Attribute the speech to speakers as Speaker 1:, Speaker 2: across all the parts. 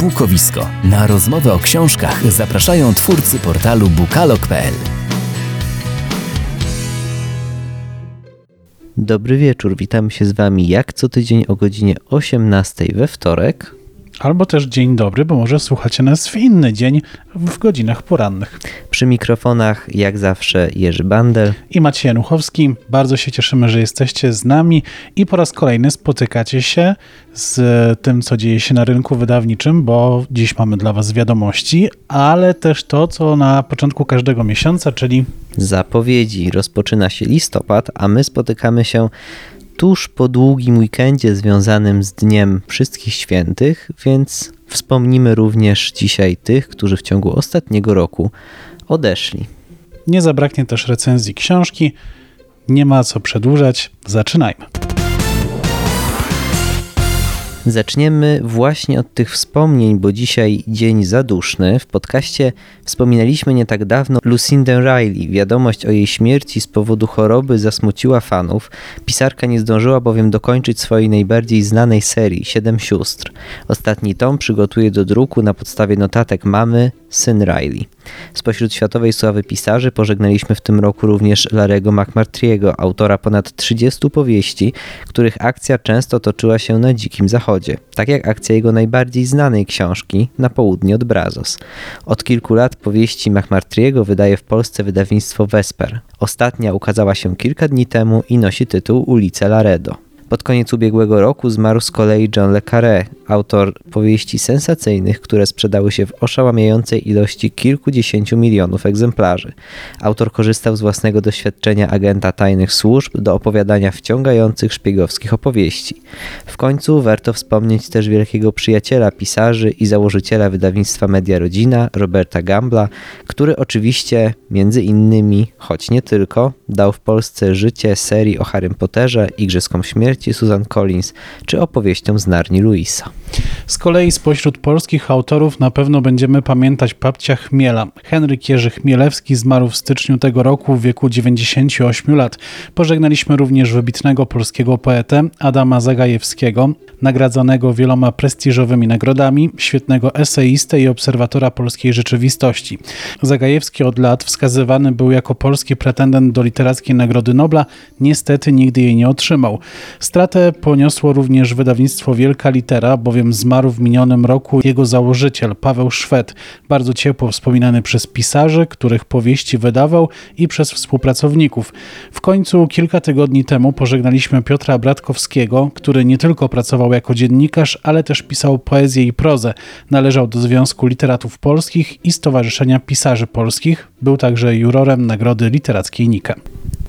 Speaker 1: Bukowisko. Na rozmowę o książkach zapraszają twórcy portalu bukalog.pl.
Speaker 2: Dobry wieczór, witam się z Wami jak co tydzień o godzinie 18 we wtorek.
Speaker 3: Albo też dzień dobry, bo może słuchacie nas w inny dzień w godzinach porannych.
Speaker 2: Przy mikrofonach jak zawsze Jerzy Bandel
Speaker 3: i Maciej Januchowski. Bardzo się cieszymy, że jesteście z nami i po raz kolejny spotykacie się z tym, co dzieje się na rynku wydawniczym, bo dziś mamy dla Was wiadomości, ale też to, co na początku każdego miesiąca, czyli
Speaker 2: zapowiedzi. Rozpoczyna się listopad, a my spotykamy się tuż po długim weekendzie związanym z Dniem Wszystkich Świętych, więc wspomnimy również dzisiaj tych, którzy w ciągu ostatniego roku odeszli.
Speaker 3: Nie zabraknie też recenzji książki. Nie ma co przedłużać. Zaczynajmy.
Speaker 2: Zaczniemy właśnie od tych wspomnień, bo dzisiaj dzień zaduszny. W podcaście wspominaliśmy nie tak dawno Lucindę Riley. Wiadomość o jej śmierci z powodu choroby zasmuciła fanów. Pisarka nie zdążyła bowiem dokończyć swojej najbardziej znanej serii Siedem sióstr. Ostatni tom przygotuje do druku na podstawie notatek mamy syn Riley. Spośród światowej sławy pisarzy pożegnaliśmy w tym roku również Larego McMartriego, autora ponad 30 powieści, których akcja często toczyła się na Dzikim Zachodzie, tak jak akcja jego najbardziej znanej książki Na południe od Brazos. Od kilku lat powieści McMartriego wydaje w Polsce wydawnictwo Vesper. Ostatnia ukazała się kilka dni temu i nosi tytuł Ulice Laredo. Pod koniec ubiegłego roku zmarł z kolei John le Carré, autor powieści sensacyjnych, które sprzedały się w oszałamiającej ilości kilkudziesięciu milionów egzemplarzy. Autor korzystał z własnego doświadczenia agenta tajnych służb do opowiadania wciągających szpiegowskich opowieści. W końcu warto wspomnieć też wielkiego przyjaciela pisarzy i założyciela wydawnictwa Media Rodzina, Roberta Gambla, który oczywiście między innymi, choć nie tylko, dał w Polsce życie serii o Harrym Potterze, Igrzyskom Śmierci Susan Collins czy opowieściom z Narni Louisa.
Speaker 3: Z kolei spośród polskich autorów na pewno będziemy pamiętać papcia Chmiela. Henryk Jerzy Chmielewski zmarł w styczniu tego roku w wieku 98 lat. Pożegnaliśmy również wybitnego polskiego poetę Adama Zagajewskiego, nagradzanego wieloma prestiżowymi nagrodami, świetnego eseistę i obserwatora polskiej rzeczywistości. Zagajewski od lat wskazywany był jako polski pretendent do literackiej Nagrody Nobla, niestety nigdy jej nie otrzymał. Stratę poniosło również wydawnictwo Wielka Litera, bowiem zmarł w minionym roku jego założyciel Paweł Szwed, bardzo ciepło wspominany przez pisarzy, których powieści wydawał i przez współpracowników. W końcu kilka tygodni temu pożegnaliśmy Piotra Bratkowskiego, który nie tylko pracował jako dziennikarz, ale też pisał poezję i prozę. Należał do Związku Literatów Polskich i Stowarzyszenia Pisarzy Polskich. Był także jurorem Nagrody Literackiej Nike.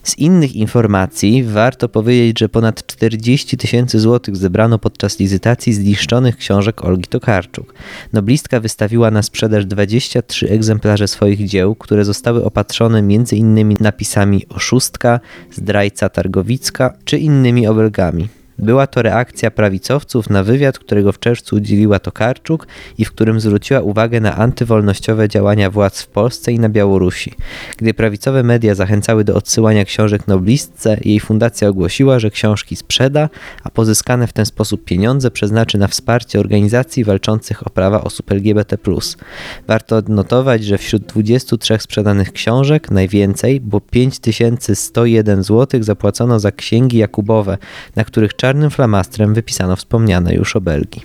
Speaker 2: Z innych informacji warto powiedzieć, że ponad 40 tysięcy złotych zebrano podczas licytacji zniszczonych książek Olgi Tokarczuk. Noblistka wystawiła na sprzedaż 23 egzemplarze swoich dzieł, które zostały opatrzone m.in. napisami Oszustka, Zdrajca Targowicka czy innymi obelgami. Była to reakcja prawicowców na wywiad, którego w czerwcu udzieliła Tokarczuk i w którym zwróciła uwagę na antywolnościowe działania władz w Polsce i na Białorusi. Gdy prawicowe media zachęcały do odsyłania książek noblistce, jej fundacja ogłosiła, że książki sprzeda, a pozyskane w ten sposób pieniądze przeznaczy na wsparcie organizacji walczących o prawa osób LGBT. Warto odnotować, że wśród 23 sprzedanych książek najwięcej, bo 5101 zł zapłacono za księgi Jakubowe, na których czas czarnym flamastrem wypisano wspomniane już obelgi.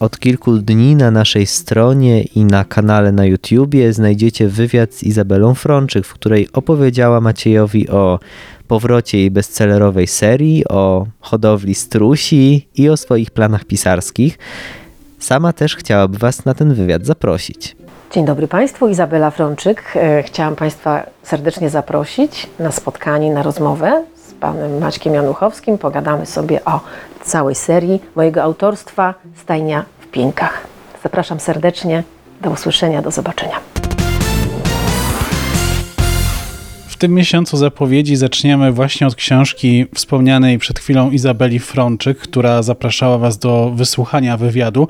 Speaker 2: Od kilku dni na naszej stronie i na kanale na YouTubie znajdziecie wywiad z Izabelą Frączyk, w której opowiedziała Maciejowi o powrocie jej bestsellerowej serii, o hodowli strusi i o swoich planach pisarskich. Sama też chciałaby Was na ten wywiad zaprosić.
Speaker 4: Dzień dobry Państwu, Izabela Frączyk. E, chciałam Państwa serdecznie zaprosić na spotkanie, na rozmowę z Panem Maćkiem Januchowskim. Pogadamy sobie o całej serii mojego autorstwa Stajnia w Pieńkach. Zapraszam serdecznie, do usłyszenia, do zobaczenia.
Speaker 3: W tym miesiącu zapowiedzi zaczniemy właśnie od książki wspomnianej przed chwilą Izabeli Frączyk, która zapraszała Was do wysłuchania wywiadu.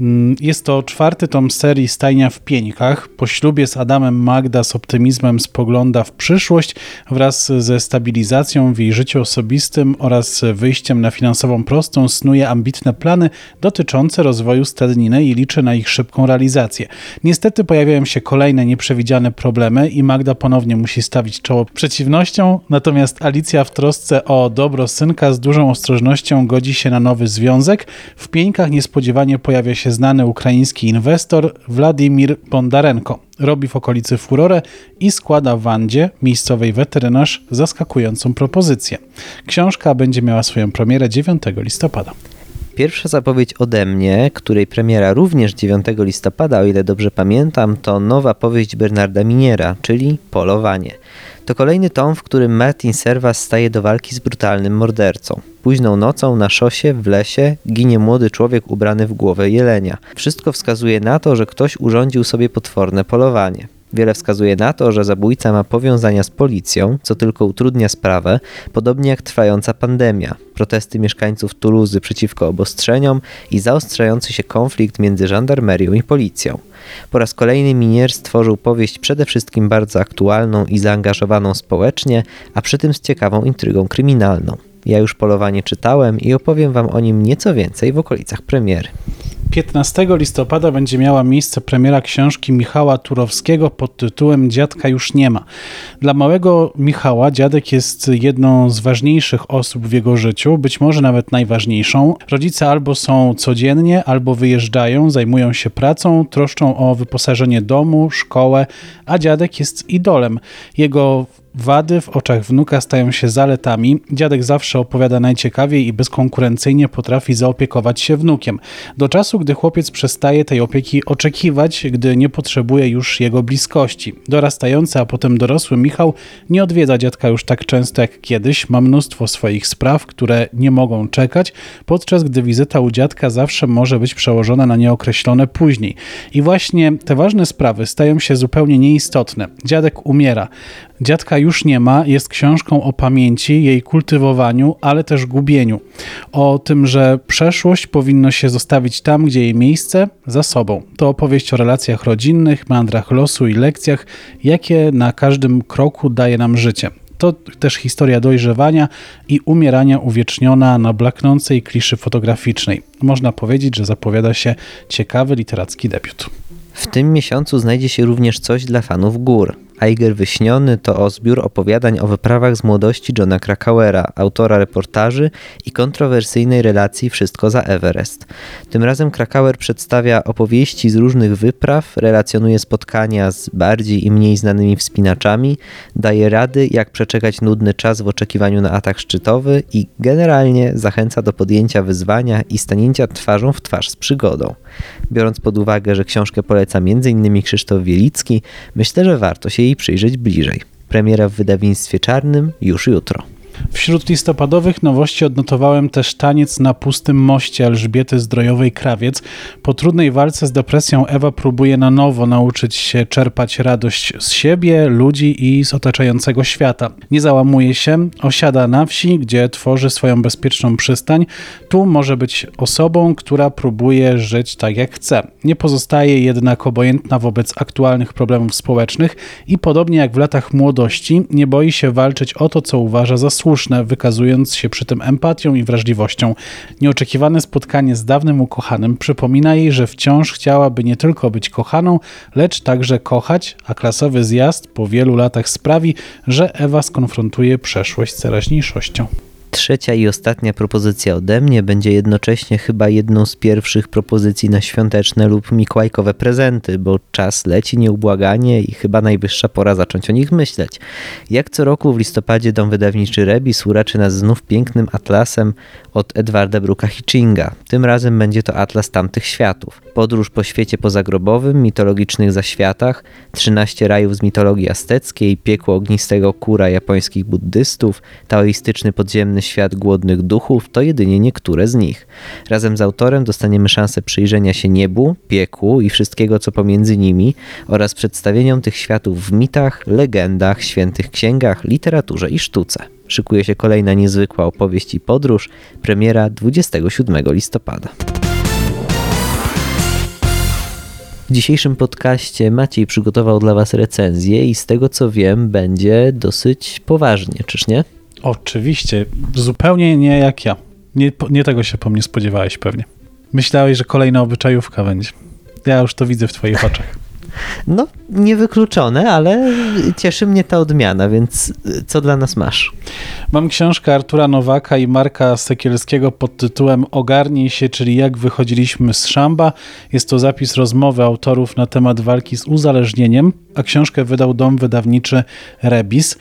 Speaker 3: Mm, jest to czwarty tom serii Stajnia w Pieńkach. Po ślubie z Adamem Magda z optymizmem spogląda w przyszłość wraz ze stabilizacją w jej życiu osobistym oraz wyjściem na finansową prostą snuje ambitne plany dotyczące rozwoju stadniny i liczy na ich szybką realizację. Niestety pojawiają się kolejne nieprzewidziane problemy i Magda ponownie musi stawić czoło przeciwnościom, natomiast Alicja w trosce o dobro synka z dużą ostrożnością godzi się na nowy związek. W Pieńkach niespodziewanie pojawia się znany ukraiński inwestor Władimir Bondarenko. Robi w okolicy furorę i składa Wandzie, miejscowej weterynarz, zaskakującą propozycję. Książka będzie miała swoją premierę 9 listopada.
Speaker 2: Pierwsza zapowiedź ode mnie, której premiera również 9 listopada, o ile dobrze pamiętam, to nowa powieść Bernarda Miniera, czyli Polowanie. To kolejny tom, w którym Martin Servas staje do walki z brutalnym mordercą. Późną nocą na szosie w lesie ginie młody człowiek ubrany w głowę jelenia. Wszystko wskazuje na to, że ktoś urządził sobie potworne polowanie. Wiele wskazuje na to, że zabójca ma powiązania z policją, co tylko utrudnia sprawę, podobnie jak trwająca pandemia, protesty mieszkańców Tuluzy przeciwko obostrzeniom i zaostrzający się konflikt między żandarmerią i policją. Po raz kolejny Minier stworzył powieść przede wszystkim bardzo aktualną i zaangażowaną społecznie, a przy tym z ciekawą intrygą kryminalną. Ja już polowanie czytałem i opowiem Wam o nim nieco więcej w okolicach premiery.
Speaker 3: 15 listopada będzie miała miejsce premiera książki Michała Turowskiego pod tytułem Dziadka już nie ma. Dla małego Michała dziadek jest jedną z ważniejszych osób w jego życiu, być może nawet najważniejszą. Rodzice albo są codziennie, albo wyjeżdżają, zajmują się pracą, troszczą o wyposażenie domu, szkołę, a dziadek jest idolem. Jego Wady w oczach wnuka stają się zaletami. Dziadek zawsze opowiada najciekawiej i bezkonkurencyjnie potrafi zaopiekować się wnukiem. Do czasu, gdy chłopiec przestaje tej opieki oczekiwać, gdy nie potrzebuje już jego bliskości. Dorastający, a potem dorosły Michał nie odwiedza dziadka już tak często jak kiedyś. Ma mnóstwo swoich spraw, które nie mogą czekać, podczas gdy wizyta u dziadka zawsze może być przełożona na nieokreślone później. I właśnie te ważne sprawy stają się zupełnie nieistotne. Dziadek umiera. Dziadka już nie ma jest książką o pamięci, jej kultywowaniu, ale też gubieniu. O tym, że przeszłość powinno się zostawić tam, gdzie jej miejsce, za sobą. To opowieść o relacjach rodzinnych, meandrach losu i lekcjach, jakie na każdym kroku daje nam życie. To też historia dojrzewania i umierania uwieczniona na blaknącej kliszy fotograficznej. Można powiedzieć, że zapowiada się ciekawy literacki debiut.
Speaker 2: W tym miesiącu znajdzie się również coś dla fanów gór. Eiger Wyśniony to o zbiór opowiadań o wyprawach z młodości Johna Krakauera, autora reportaży i kontrowersyjnej relacji Wszystko za Everest. Tym razem Krakauer przedstawia opowieści z różnych wypraw, relacjonuje spotkania z bardziej i mniej znanymi wspinaczami, daje rady, jak przeczekać nudny czas w oczekiwaniu na atak szczytowy i generalnie zachęca do podjęcia wyzwania i stanięcia twarzą w twarz z przygodą. Biorąc pod uwagę, że książkę poleca m.in. Krzysztof Wielicki, myślę, że warto się jej przyjrzeć bliżej. Premiera w wydawnictwie czarnym już jutro.
Speaker 3: Wśród listopadowych nowości odnotowałem też taniec na pustym moście Elżbiety Zdrojowej-Krawiec. Po trudnej walce z depresją Ewa próbuje na nowo nauczyć się czerpać radość z siebie, ludzi i z otaczającego świata. Nie załamuje się, osiada na wsi, gdzie tworzy swoją bezpieczną przystań. Tu może być osobą, która próbuje żyć tak jak chce. Nie pozostaje jednak obojętna wobec aktualnych problemów społecznych i podobnie jak w latach młodości nie boi się walczyć o to, co uważa za słuszne słuszne, wykazując się przy tym empatią i wrażliwością. Nieoczekiwane spotkanie z dawnym ukochanym przypomina jej, że wciąż chciałaby nie tylko być kochaną, lecz także kochać, a klasowy zjazd po wielu latach sprawi, że Ewa skonfrontuje przeszłość z teraźniejszością.
Speaker 2: Trzecia i ostatnia propozycja ode mnie będzie jednocześnie chyba jedną z pierwszych propozycji na świąteczne lub mikołajkowe prezenty, bo czas leci nieubłaganie i chyba najwyższa pora zacząć o nich myśleć. Jak co roku w listopadzie dom wydawniczy Rebis uraczy nas znów pięknym atlasem od Edwarda Bruka Hitchinga. Tym razem będzie to atlas tamtych światów. Podróż po świecie pozagrobowym, mitologicznych zaświatach, 13 rajów z mitologii azteckiej, piekło ognistego kura japońskich buddystów, taoistyczny podziemny świat głodnych duchów to jedynie niektóre z nich. Razem z autorem dostaniemy szansę przyjrzenia się niebu, piekłu i wszystkiego, co pomiędzy nimi oraz przedstawieniom tych światów w mitach, legendach, świętych księgach, literaturze i sztuce. Szykuje się kolejna niezwykła opowieść i podróż, premiera 27 listopada. W dzisiejszym podcaście Maciej przygotował dla Was recenzję i z tego co wiem, będzie dosyć poważnie, czyż nie?
Speaker 3: Oczywiście, zupełnie nie jak ja. Nie, nie tego się po mnie spodziewałeś pewnie. Myślałeś, że kolejna obyczajówka będzie. Ja już to widzę w Twoich oczach.
Speaker 2: No, niewykluczone, ale cieszy mnie ta odmiana, więc co dla nas masz?
Speaker 3: Mam książkę Artura Nowaka i Marka Sekielskiego pod tytułem Ogarnij się, czyli jak wychodziliśmy z szamba. Jest to zapis rozmowy autorów na temat walki z uzależnieniem, a książkę wydał dom wydawniczy Rebis.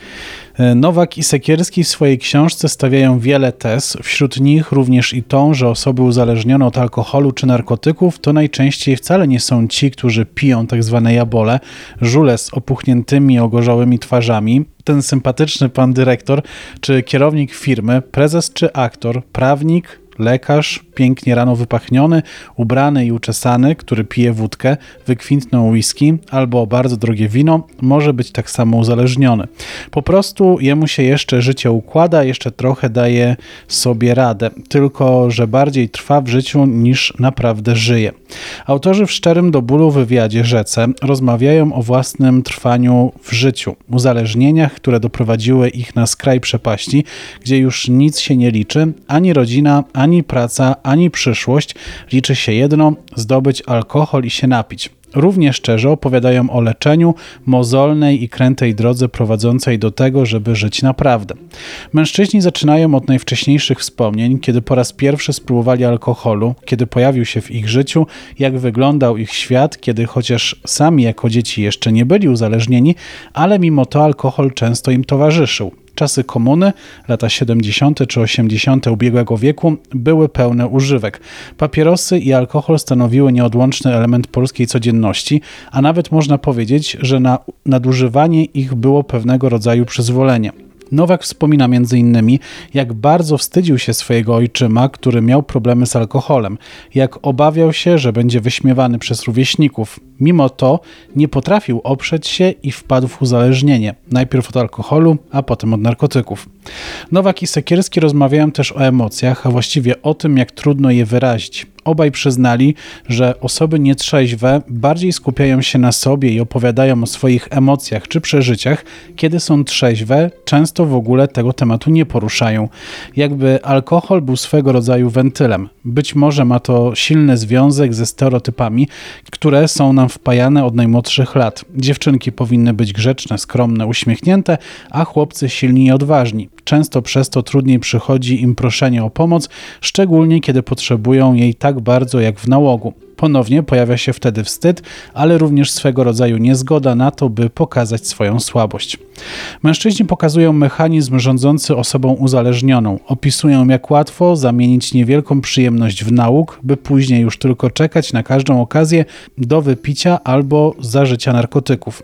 Speaker 3: Nowak i Sekierski w swojej książce stawiają wiele tez, wśród nich również i tą, że osoby uzależnione od alkoholu czy narkotyków to najczęściej wcale nie są ci, którzy piją tak zwane jabole, żule z opuchniętymi, ogorzałymi twarzami, ten sympatyczny pan dyrektor, czy kierownik firmy, prezes czy aktor, prawnik, lekarz, pięknie rano wypachniony, ubrany i uczesany, który pije wódkę, wykwintną whisky albo bardzo drogie wino, może być tak samo uzależniony. Po prostu jemu się jeszcze życie układa, jeszcze trochę daje sobie radę, tylko że bardziej trwa w życiu niż naprawdę żyje. Autorzy w szczerym do bólu wywiadzie Rzece rozmawiają o własnym trwaniu w życiu, uzależnieniach, które doprowadziły ich na skraj przepaści, gdzie już nic się nie liczy, ani rodzina, ani praca, ani przyszłość. Liczy się jedno: zdobyć alkohol i się napić. Równie szczerze opowiadają o leczeniu, mozolnej i krętej drodze prowadzącej do tego, żeby żyć naprawdę. Mężczyźni zaczynają od najwcześniejszych wspomnień, kiedy po raz pierwszy spróbowali alkoholu, kiedy pojawił się w ich życiu, jak wyglądał ich świat, kiedy chociaż sami jako dzieci jeszcze nie byli uzależnieni, ale mimo to alkohol często im towarzyszył. Czasy komuny, lata 70. czy 80. ubiegłego wieku, były pełne używek. Papierosy i alkohol stanowiły nieodłączny element polskiej codzienności, a nawet można powiedzieć, że na nadużywanie ich było pewnego rodzaju przyzwolenie. Nowak wspomina m.in., jak bardzo wstydził się swojego ojczyma, który miał problemy z alkoholem, jak obawiał się, że będzie wyśmiewany przez rówieśników. Mimo to nie potrafił oprzeć się i wpadł w uzależnienie, najpierw od alkoholu, a potem od narkotyków. Nowak i Sekierski rozmawiają też o emocjach, a właściwie o tym, jak trudno je wyrazić. Obaj przyznali, że osoby nietrzeźwe bardziej skupiają się na sobie i opowiadają o swoich emocjach czy przeżyciach, kiedy są trzeźwe, często w ogóle tego tematu nie poruszają. Jakby alkohol był swego rodzaju wentylem. Być może ma to silny związek ze stereotypami, które są nam wpajane od najmłodszych lat. Dziewczynki powinny być grzeczne, skromne, uśmiechnięte, a chłopcy silni i odważni. Często przez to trudniej przychodzi im proszenie o pomoc, szczególnie kiedy potrzebują jej tak bardzo jak w nałogu. Ponownie pojawia się wtedy wstyd, ale również swego rodzaju niezgoda na to, by pokazać swoją słabość. Mężczyźni pokazują mechanizm rządzący osobą uzależnioną. Opisują, jak łatwo zamienić niewielką przyjemność w nauk, by później już tylko czekać na każdą okazję do wypicia albo zażycia narkotyków.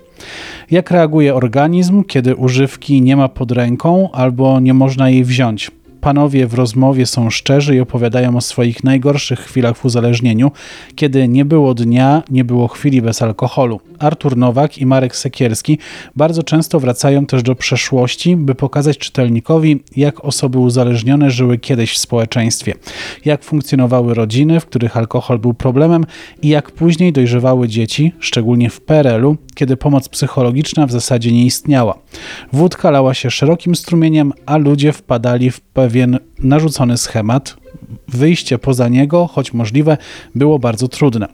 Speaker 3: Jak reaguje organizm, kiedy używki nie ma pod ręką albo nie można jej wziąć? Panowie w rozmowie są szczerzy i opowiadają o swoich najgorszych chwilach w uzależnieniu, kiedy nie było dnia, nie było chwili bez alkoholu. Artur Nowak i Marek Sekierski bardzo często wracają też do przeszłości, by pokazać czytelnikowi, jak osoby uzależnione żyły kiedyś w społeczeństwie, jak funkcjonowały rodziny, w których alkohol był problemem i jak później dojrzewały dzieci, szczególnie w PRL-u, kiedy pomoc psychologiczna w zasadzie nie istniała. Wódka lała się szerokim strumieniem, a ludzie wpadali w pewien narzucony schemat, wyjście poza niego, choć możliwe, było bardzo trudne.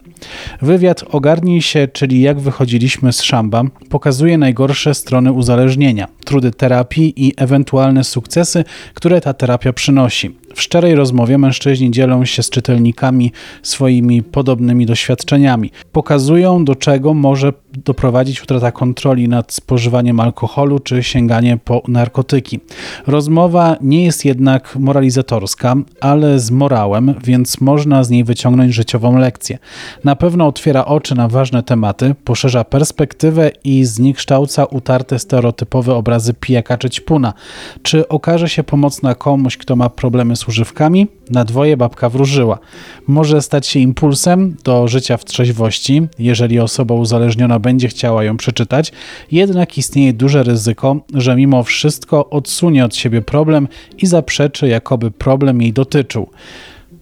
Speaker 3: Wywiad Ogarnij się, czyli jak wychodziliśmy z szamba, pokazuje najgorsze strony uzależnienia, trudy terapii i ewentualne sukcesy, które ta terapia przynosi. W szczerej rozmowie mężczyźni dzielą się z czytelnikami swoimi podobnymi doświadczeniami. Pokazują, do czego może doprowadzić utrata kontroli nad spożywaniem alkoholu czy sięganie po narkotyki. Rozmowa nie jest jednak moralizatorska, ale z z morałem, więc można z niej wyciągnąć życiową lekcję. Na pewno otwiera oczy na ważne tematy, poszerza perspektywę i zniekształca utarte stereotypowe obrazy pijaka czy ćpuna. Czy okaże się pomocna komuś, kto ma problemy z używkami? Na dwoje babka wróżyła. Może stać się impulsem do życia w trzeźwości, jeżeli osoba uzależniona będzie chciała ją przeczytać, jednak istnieje duże ryzyko, że mimo wszystko odsunie od siebie problem i zaprzeczy, jakoby problem jej dotyczył.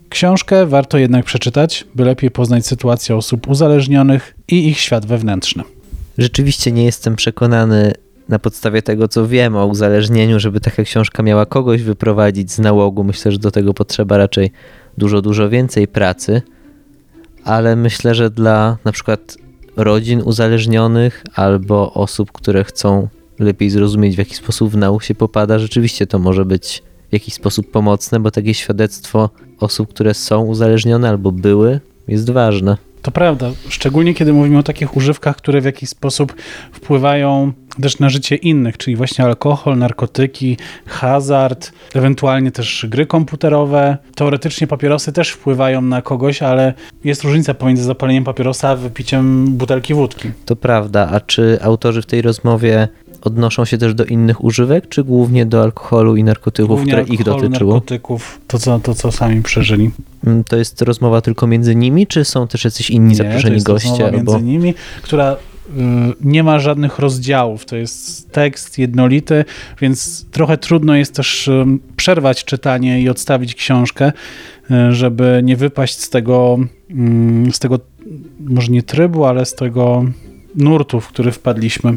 Speaker 3: Książkę warto jednak przeczytać, by lepiej poznać sytuację osób uzależnionych i ich świat wewnętrzny.
Speaker 2: Rzeczywiście nie jestem przekonany na podstawie tego, co wiem o uzależnieniu, żeby taka książka miała kogoś wyprowadzić z nałogu. Myślę, że do tego potrzeba raczej dużo, dużo więcej pracy, ale myślę, że dla na przykład rodzin uzależnionych albo osób, które chcą lepiej zrozumieć, w jaki sposób w nauk się popada, rzeczywiście to może być w jakiś sposób pomocne, bo takie świadectwo osób, które są uzależnione albo były, jest ważne.
Speaker 3: To prawda, szczególnie kiedy mówimy o takich używkach, które w jakiś sposób wpływają też na życie innych, czyli właśnie alkohol, narkotyki, hazard, ewentualnie też gry komputerowe. Teoretycznie papierosy też wpływają na kogoś, ale jest różnica pomiędzy zapaleniem papierosa a wypiciem butelki wódki.
Speaker 2: To prawda, a czy autorzy w tej rozmowie odnoszą się też do innych używek, czy głównie do alkoholu i narkotyków,
Speaker 3: Głównie
Speaker 2: które ich
Speaker 3: alkoholu,
Speaker 2: dotyczyło?
Speaker 3: narkotyków, to co, to co sami przeżyli.
Speaker 2: Mm, To jest rozmowa tylko między nimi, czy są też jacyś inni
Speaker 3: Nie, to
Speaker 2: zaproszeni
Speaker 3: jest
Speaker 2: goście?
Speaker 3: rozmowa między
Speaker 2: Albo...
Speaker 3: nimi, która y, nie ma żadnych rozdziałów. To jest tekst jednolity, więc trochę trudno jest też przerwać czytanie i odstawić książkę, y, żeby nie wypaść z tego, z tego może nie trybu, ale z tego nurtu, w który wpadliśmy.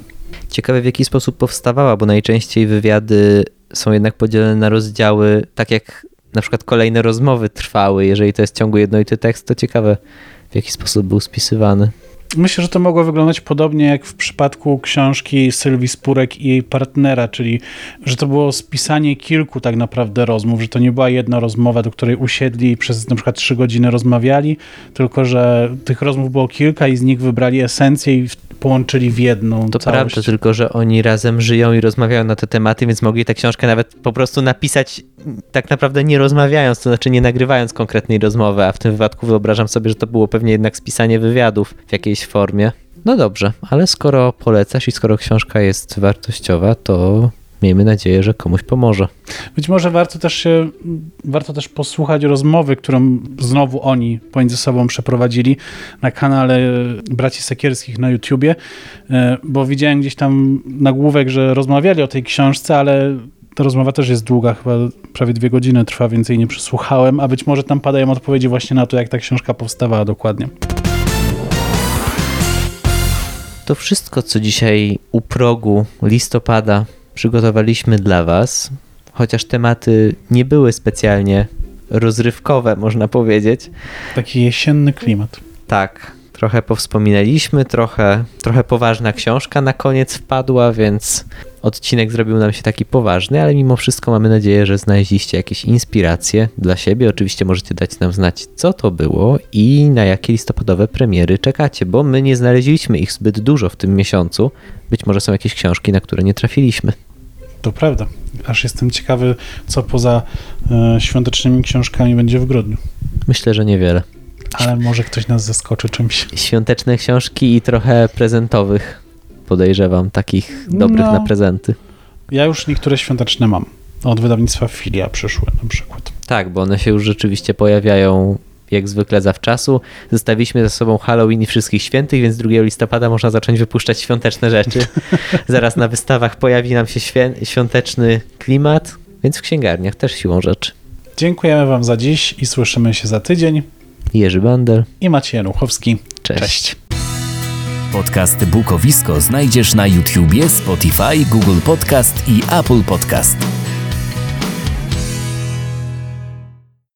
Speaker 2: Ciekawe w jaki sposób powstawała, bo najczęściej wywiady są jednak podzielone na rozdziały, tak jak na przykład kolejne rozmowy trwały. Jeżeli to jest ciągły jednolity tekst, to ciekawe w jaki sposób był spisywany.
Speaker 3: Myślę, że to mogło wyglądać podobnie jak w przypadku książki Sylwii Spurek i jej partnera, czyli że to było spisanie kilku tak naprawdę rozmów, że to nie była jedna rozmowa, do której usiedli i przez na przykład trzy godziny rozmawiali, tylko że tych rozmów było kilka i z nich wybrali esencję i połączyli w jedną
Speaker 2: To
Speaker 3: całość.
Speaker 2: prawda, tylko że oni razem żyją i rozmawiają na te tematy, więc mogli tę książkę nawet po prostu napisać tak naprawdę nie rozmawiając, to znaczy nie nagrywając konkretnej rozmowy, a w tym wypadku wyobrażam sobie, że to było pewnie jednak spisanie wywiadów w jakiejś formie. No dobrze, ale skoro polecasz i skoro książka jest wartościowa, to miejmy nadzieję, że komuś pomoże.
Speaker 3: Być może warto też się, warto też posłuchać rozmowy, którą znowu oni pomiędzy sobą przeprowadzili na kanale Braci Sekierskich na YouTubie, e, bo widziałem gdzieś tam nagłówek, że rozmawiali o tej książce, ale ta rozmowa też jest długa, chyba prawie dwie godziny trwa, więc jej nie przysłuchałem, a być może tam padają odpowiedzi właśnie na to, jak ta książka powstawała dokładnie.
Speaker 2: To wszystko, co dzisiaj u progu listopada przygotowaliśmy dla Was, chociaż tematy nie były specjalnie rozrywkowe, można powiedzieć.
Speaker 3: Taki jesienny klimat.
Speaker 2: Tak, trochę powspominaliśmy, trochę, trochę poważna książka na koniec wpadła, więc odcinek zrobił nam się taki poważny, ale mimo wszystko mamy nadzieję, że znaleźliście jakieś inspiracje dla siebie. Oczywiście możecie dać nam znać, co to było i na jakie listopadowe premiery czekacie, bo my nie znaleźliśmy ich zbyt dużo w tym miesiącu. Być może są jakieś książki, na które nie trafiliśmy.
Speaker 3: To prawda. Aż jestem ciekawy, co poza e, świątecznymi książkami będzie w grudniu.
Speaker 2: Myślę, że niewiele.
Speaker 3: Ale może ktoś nas zaskoczy czymś.
Speaker 2: Świąteczne książki i trochę prezentowych, podejrzewam, takich dobrych
Speaker 3: No.
Speaker 2: na prezenty.
Speaker 3: Ja już niektóre świąteczne mam. Od wydawnictwa Filia przyszły na przykład.
Speaker 2: Tak, bo one się już rzeczywiście pojawiają jak zwykle zawczasu. Zostawiliśmy ze sobą Halloween i wszystkich świętych, więc 2 listopada można zacząć wypuszczać świąteczne rzeczy. Zaraz na wystawach pojawi nam się świąteczny klimat, więc w księgarniach też siłą rzeczy.
Speaker 3: Dziękujemy Wam za dziś i słyszymy się za tydzień.
Speaker 2: Jerzy Bandel,
Speaker 3: I Maciej Januchowski.
Speaker 2: cześć.
Speaker 3: Cześć.
Speaker 1: Podcast Bukowisko znajdziesz na YouTubie, Spotify, Google Podcast i Apple Podcast.